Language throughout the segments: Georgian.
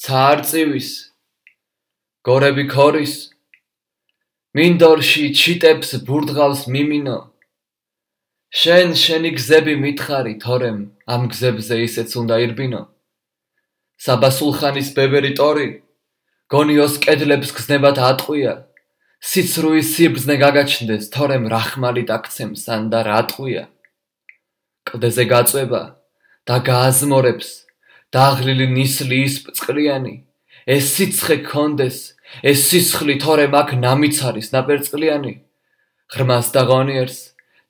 ცაარწივის გორები ქორის მინდორში ჩიტებს ბურდღავს მიმინო. შენ შენი გზები მითხარი თორემ ამ გზებზე ისეც უნდა ირბინო. საბასულხანის ბებერი ტორი გონიოს კედლებს გზნებად ატყვია. სიცრუის სიბრძნე გაგაჩნდეს თორემ რახმალი დაგცემს ან და რატყვია კლდეზე გაწובה და გააზმორებს დაღლილი ნისლი ის წყლიანი ეს სიცხე კონდეს ეს სისხლი თორე მაგ ნამიც არის ნაპერწკლიანი ღრმას დაღონიერს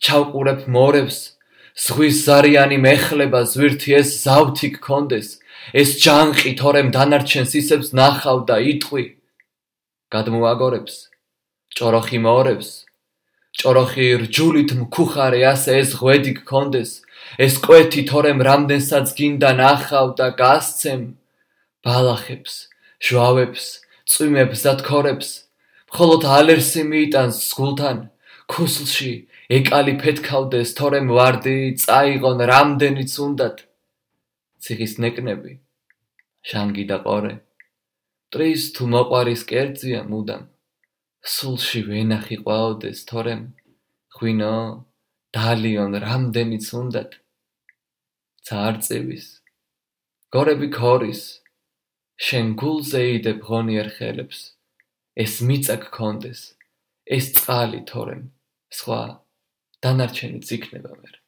ჩავყურებ მორებს ზღვის ზარიანი მეხლება ზვირთი ეს ზავთი გქონდეს ეს ჯანყი თორემ დანარჩენს ისებს ნახავ და იტყვი. გადმოაგორებს ჭოროხი მორებს ჭოროხი რჯულით მქუხარე ასე ეს ღვედი გქონდეს. ეს კვეთი თორემ რამდენსაც გინდა ნახავ და გასცემ. ბალახებს ჟვავებს წვიმებს და თქორებს. მხოლოდ ალერსი მიიტანს სგულთან. ქუსლში ეკალი ფეთქავდეს თორემ ვარდი წაიღონ რამდენიც უნდათ. ციხის ნეკნები. შანგი და ყორე. ტრის თუ მოყარის კერძია მუდამ სულში ვენახი ყვაოდეს, თორემ ღვინო დალიონ რამდენიც უნდათ. ძარწივის გორები ქორის შენ გულზე იდებ ღონიერ ხელებს ეს მიწა გქონდეს ეს წყალი თორემ სხვა დანარჩენიც იქნება მერე